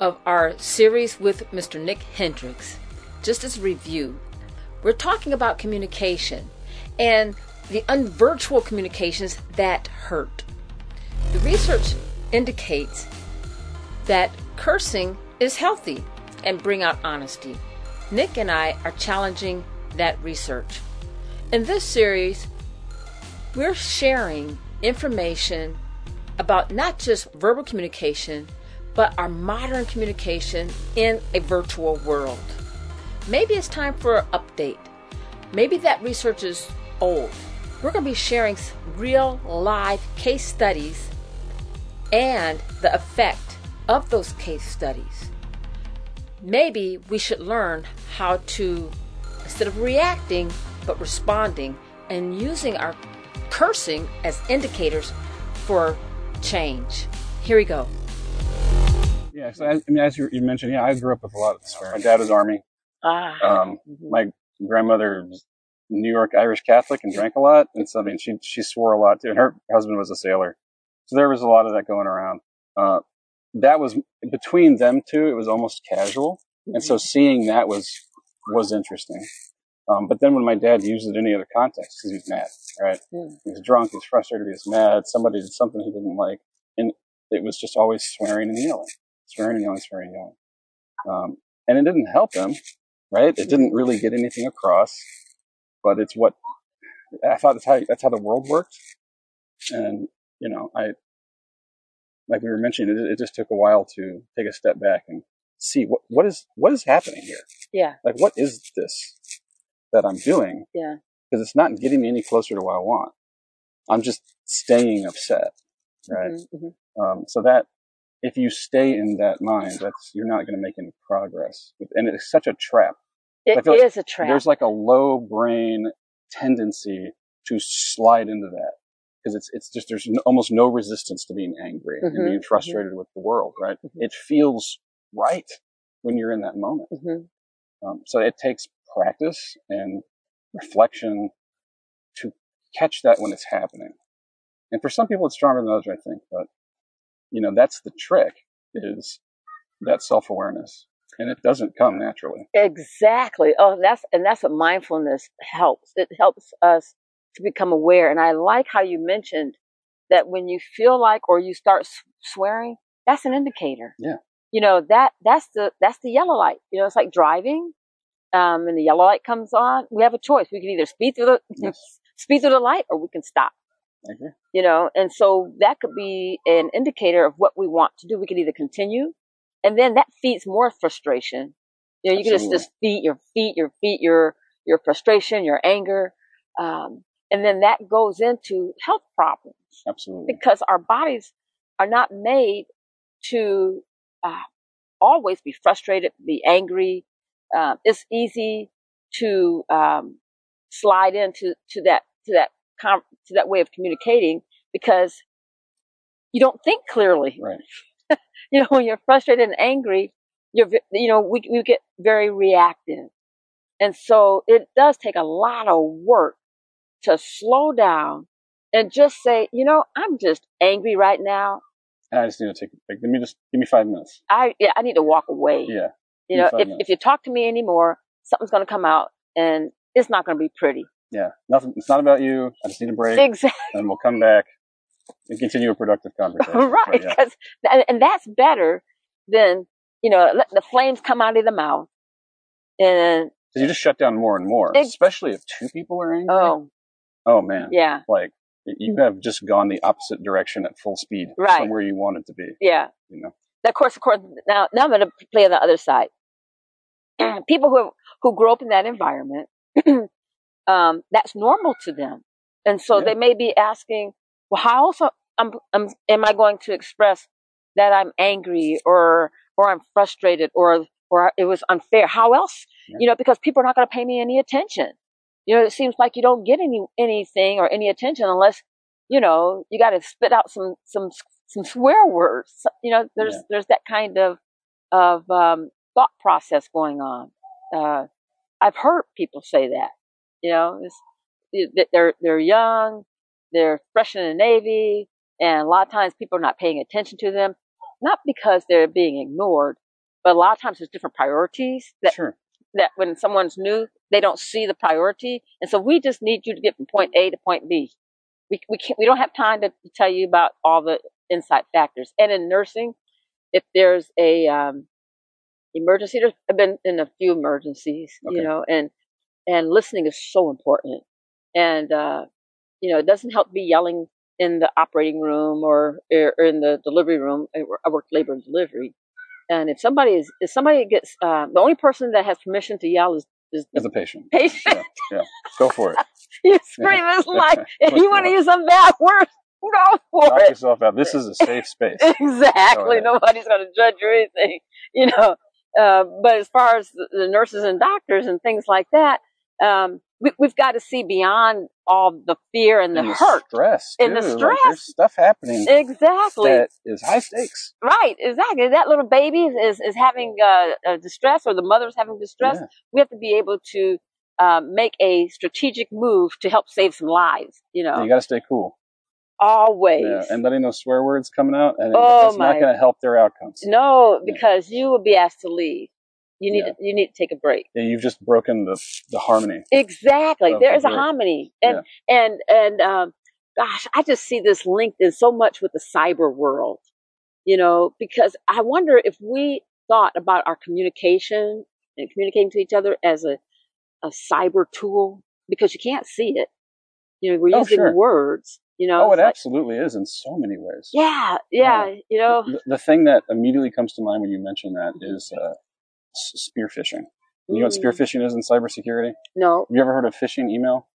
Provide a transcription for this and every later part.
of our series with Mr. Nick Hendrix. Just as a review, we're talking about communication and the unvirtual communications that hurt. The research indicates that cursing is healthy and bring out honesty. Nick and I are challenging that research. In this series, we're sharing information about not just verbal communication, but our modern communication in a virtual world. Maybe it's time for an update. Maybe that research is old. We're going to be sharing real live case studies and the effect of those case studies. Maybe we should learn how to, instead of reacting, but responding and using our cursing as indicators for change. Here we go. Yeah, so I, I mean, as you, you, mentioned, yeah, I grew up with a lot of swearing. My dad was Army. Ah. Um, mm-hmm. My grandmother was New York Irish Catholic and drank a lot, and so I mean, she she swore a lot too. And her husband was a sailor, so there was a lot of that going around. Uh, that was between them two. It was almost casual, and so mm-hmm. seeing that was was interesting. Um, but then when my dad used it in any other context, because he was mad, right? Mm. He was drunk, he was frustrated, he was mad, somebody did something he didn't like, and it was just always swearing and yelling, swearing and yelling, swearing and. Um, and it didn't help him, right? It didn't really get anything across, but it's what I thought that's how that's how the world worked. And you know, I like we were mentioning, it, it just took a while to take a step back and see what what is what is happening here. Yeah. Like what is this that I'm doing? Yeah. Because it's not getting me any closer to what I want. I'm just staying upset, right? Mm-hmm, mm-hmm. Um, so that if you stay in that mind, that's you're not going to make any progress. And it's such a trap. It is like a trap. There's like a low brain tendency to slide into that because it's it's just there's no, almost no resistance to being angry mm-hmm, and being mm-hmm. frustrated mm-hmm. with the world, right? Mm-hmm. It feels right when you're in that moment. Mm-hmm. Um, so it takes practice and reflection to catch that when it's happening. And for some people, it's stronger than others, I think. But you know, that's the trick is that self awareness, and it doesn't come naturally. Exactly. Oh, that's and that's what mindfulness helps. It helps us to become aware. And I like how you mentioned that when you feel like or you start swearing, that's an indicator. Yeah. You know that that's the that's the yellow light. You know, it's like driving. Um, and the yellow light comes on. We have a choice. We can either speed through the yes. speed through the light, or we can stop. Okay. You know, and so that could be an indicator of what we want to do. We could either continue, and then that feeds more frustration. You know, you Absolutely. can just, just feed your feet, your feet, your your frustration, your anger, um, and then that goes into health problems. Absolutely. Because our bodies are not made to uh, always be frustrated, be angry. Uh, it's easy to um, slide into to that to that com- to that way of communicating because you don't think clearly. Right. you know, when you're frustrated and angry, you're you know we we get very reactive, and so it does take a lot of work to slow down and just say, you know, I'm just angry right now. I just need to take break. Give me just give me five minutes. I yeah, I need to walk away. Yeah. You know, if, if you talk to me anymore, something's gonna come out and it's not gonna be pretty. Yeah. Nothing it's not about you. I just need a break. Exactly. And we'll come back and continue a productive conversation. right. Because yeah. and that's better than, you know, let the flames come out of the mouth. And so you just shut down more and more, especially if two people are angry. Oh, Oh man. Yeah. Like you have just gone the opposite direction at full speed right. from where you wanted to be. Yeah. You know. Of course, of course. Now, now I'm going to play on the other side. People who who grow up in that environment, um, that's normal to them, and so yeah. they may be asking, "Well, how else am, am, am I going to express that I'm angry or or I'm frustrated or or it was unfair. How else? Yeah. You know, because people are not going to pay me any attention. You know, it seems like you don't get any anything or any attention unless you know you got to spit out some some some swear words. You know, there's yeah. there's that kind of of um, thought process going on. Uh, I've heard people say that. You know, they're they're young, they're fresh in the Navy, and a lot of times people are not paying attention to them, not because they're being ignored, but a lot of times there's different priorities that sure. that when someone's new, they don't see the priority, and so we just need you to get from point A to point B. We we can't, we don't have time to, to tell you about all the inside factors. And in nursing, if there's a um, emergency, there's, I've been in a few emergencies, okay. you know, and and listening is so important. And uh, you know, it doesn't help be yelling in the operating room or, or in the delivery room. I work labor and delivery. And if somebody is, if somebody gets, uh, the only person that has permission to yell is, is as a patient. Patient. Yeah, yeah. Go for it. you scream. Yeah. It's like, if you want to use some bad words, go for Knock it. yourself out. This is a safe space. exactly. Nobody's going to judge you or anything, you know. Uh, but as far as the nurses and doctors and things like that, um, we, have got to see beyond all the fear and the, and the hurt, stress, and the stress. Like there's stuff happening exactly that is high stakes. Right, exactly. That little baby is is having uh, distress, or the mother's having distress. Yeah. We have to be able to um, make a strategic move to help save some lives. You know, you got to stay cool. Always. Yeah, and letting those swear words coming out, and oh it's not going to help their outcomes. No, because yeah. you will be asked to leave. You need yeah. to, you need to take a break. Yeah, you've just broken the the harmony. Exactly. There is the a harmony. And yeah. and and um gosh, I just see this linked in so much with the cyber world. You know, because I wonder if we thought about our communication and communicating to each other as a a cyber tool because you can't see it. You know, we're oh, using sure. words. You know, oh, it absolutely is in so many ways. Yeah, yeah. You know, the, the, thing that immediately comes to mind when you mention that is uh, spear phishing. You know what spear mm. phishing is in cybersecurity? No. Have you ever heard of phishing email?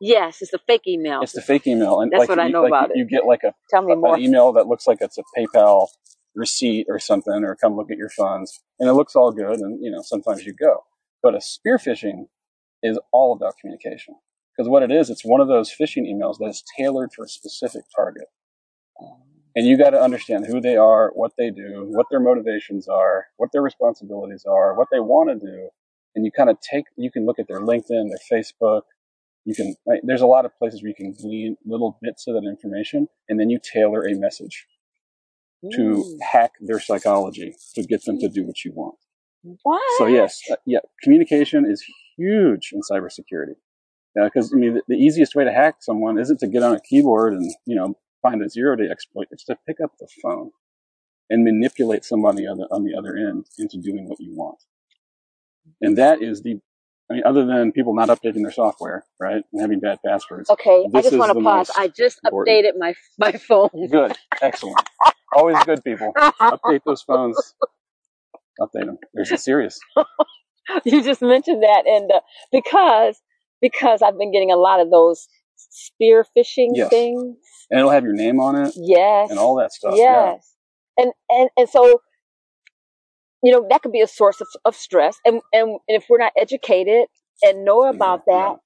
Yes, it's the fake email. It's the fake email, and that's like, what I know you, about like, it. You get like a tell me a, more an email that looks like it's a PayPal receipt or something, or come look at your funds, and it looks all good, and you know sometimes you go. But a spear phishing is all about communication because what it is, it's one of those phishing emails that is tailored for a specific target. And you got to understand who they are, what they do, what their motivations are, what their responsibilities are, what they want to do. And you kind of take, you can look at their LinkedIn, their Facebook. You can, like, there's a lot of places where you can glean little bits of that information and then you tailor a message Ooh. to hack their psychology to get them to do what you want. What? So yes, uh, yeah, communication is huge in cybersecurity. Because I mean, the, the, easiest way to hack someone isn't to get on a keyboard and you know find a zero day exploit. It's to pick up the phone and manipulate somebody on the, on the other end into doing what you want. And that is the, I mean, other than people not updating their software, right, and having bad passwords. Okay, I just want to pause. I just important. updated my my phone. Good, excellent. Always good, people. Update those phones. Update them. They're serious. you just mentioned that, and uh, because because I've been getting a lot of those spear phishing yes. things. And it'll have your name on it. Yes. And all that stuff. Yes. Yeah. And, and, and so, you know, that could be a source of, of stress. And, and if we're not educated and know about yeah, that, yeah.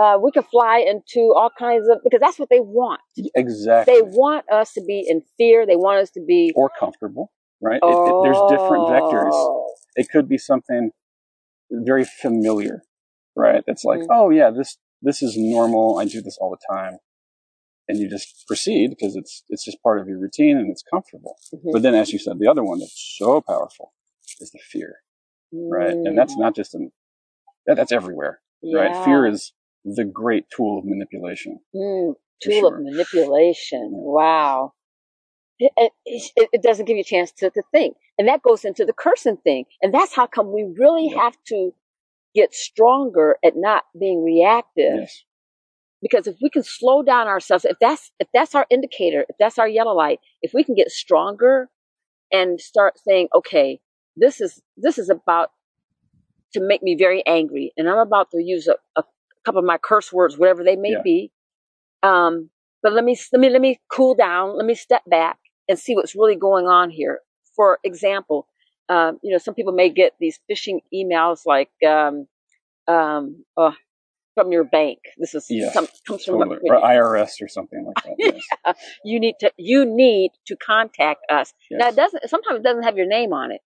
Uh, we can fly into all kinds of, because that's what they want. Exactly. They want us to be in fear. They want us to be. Or comfortable, right? Oh. It, it, there's different vectors. Oh. It could be something very familiar, right? It's like, mm-hmm. oh yeah, this this is normal. I do this all the time. And you just proceed because it's, it's just part of your routine and it's comfortable. Mm-hmm. But then, as you said, the other one that's so powerful is the fear, mm. right? And that's mm. not just in, that, that's everywhere, yeah. right? Fear is the great tool of manipulation. Mm, tool sure. of manipulation. Yeah. Wow. It, it, it, doesn't give you a chance to, to think. And that goes into the cursing thing. And that's how come we really have to get stronger at not being reactive. Yes. Because if we can slow down ourselves, if that's if that's our indicator, if that's our yellow light, if we can get stronger and start saying, okay, this is this is about to make me very angry, and I'm about to use a, a couple of my curse words, whatever they may yeah. be. Um, but let me let me let me cool down. Let me step back and see what's really going on here. For example, um, you know, some people may get these phishing emails like, um, um, oh, from your bank. This is yes, some, comes from totally. or IRS or something like that. Yes. yeah. You need to you need to contact us. Yes. Now it doesn't sometimes it doesn't have your name on it.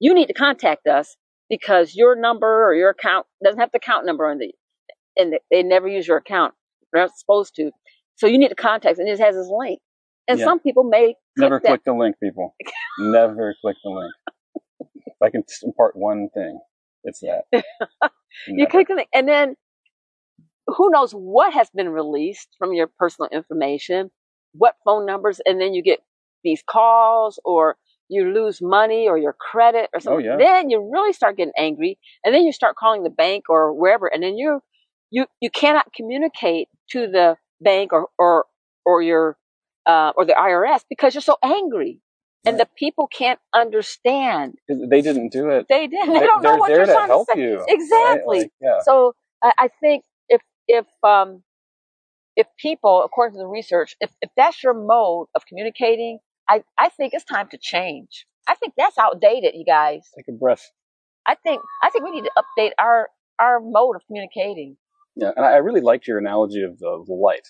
You need to contact us because your number or your account doesn't have the account number on the and they never use your account. They're not supposed to. So you need to contact and it has this link. And yeah. some people may never click, click the link, people. never click the link. I can impart one thing, it's that. you link, and then who knows what has been released from your personal information, what phone numbers, and then you get these calls or you lose money or your credit or something. Oh, yeah. Then you really start getting angry and then you start calling the bank or wherever and then you you you cannot communicate to the bank or or or your uh, or the IRS because you're so angry. And the people can't understand. They didn't do it. They didn't. They, don't know what you're trying to, say. You, exactly. Right? Like, yeah. So I, I think if if um, if people, according to the research, if, if that's your mode of communicating, I, I think it's time to change. I think that's outdated, you guys. Take a breath. I think I think we need to update our our mode of communicating. Yeah, and I really liked your analogy of the, the light,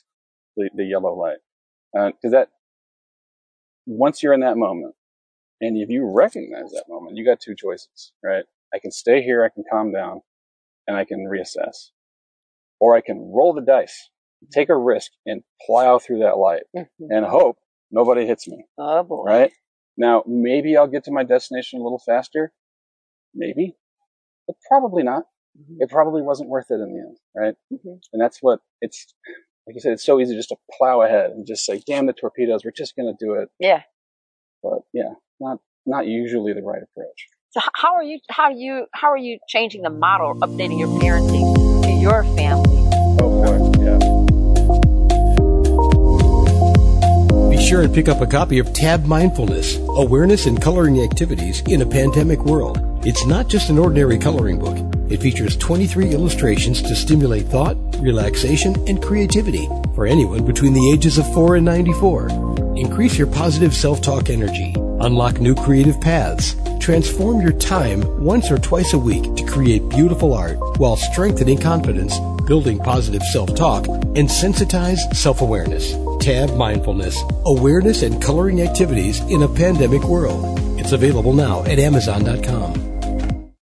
the, the yellow light, because uh, that once you're in that moment, and if you recognize that moment, you got two choices, right? I can stay here, I can calm down, and I can reassess or I can roll the dice, take a risk and plow through that light mm-hmm. and hope nobody hits me. Oh boy. Right? Now, maybe I'll get to my destination a little faster. Maybe, but probably not. Mm-hmm. It probably wasn't worth it in the end, right? Mm-hmm. And that's what it's, like you said, it's so easy just to plow ahead and just say, damn the torpedoes, we're just going to do it. Yeah. But yeah, not, not usually the right approach. So how are you, how are you, how are you changing the model, updating your parenting to your family? Oh, Be sure and pick up a copy of Tab Mindfulness Awareness and Coloring Activities in a Pandemic World. It's not just an ordinary coloring book. It features 23 illustrations to stimulate thought, relaxation, and creativity for anyone between the ages of 4 and 94. Increase your positive self talk energy. Unlock new creative paths. Transform your time once or twice a week to create beautiful art while strengthening confidence, building positive self talk, and sensitize self awareness. Tab Mindfulness Awareness and Coloring Activities in a Pandemic World. It's available now at Amazon.com.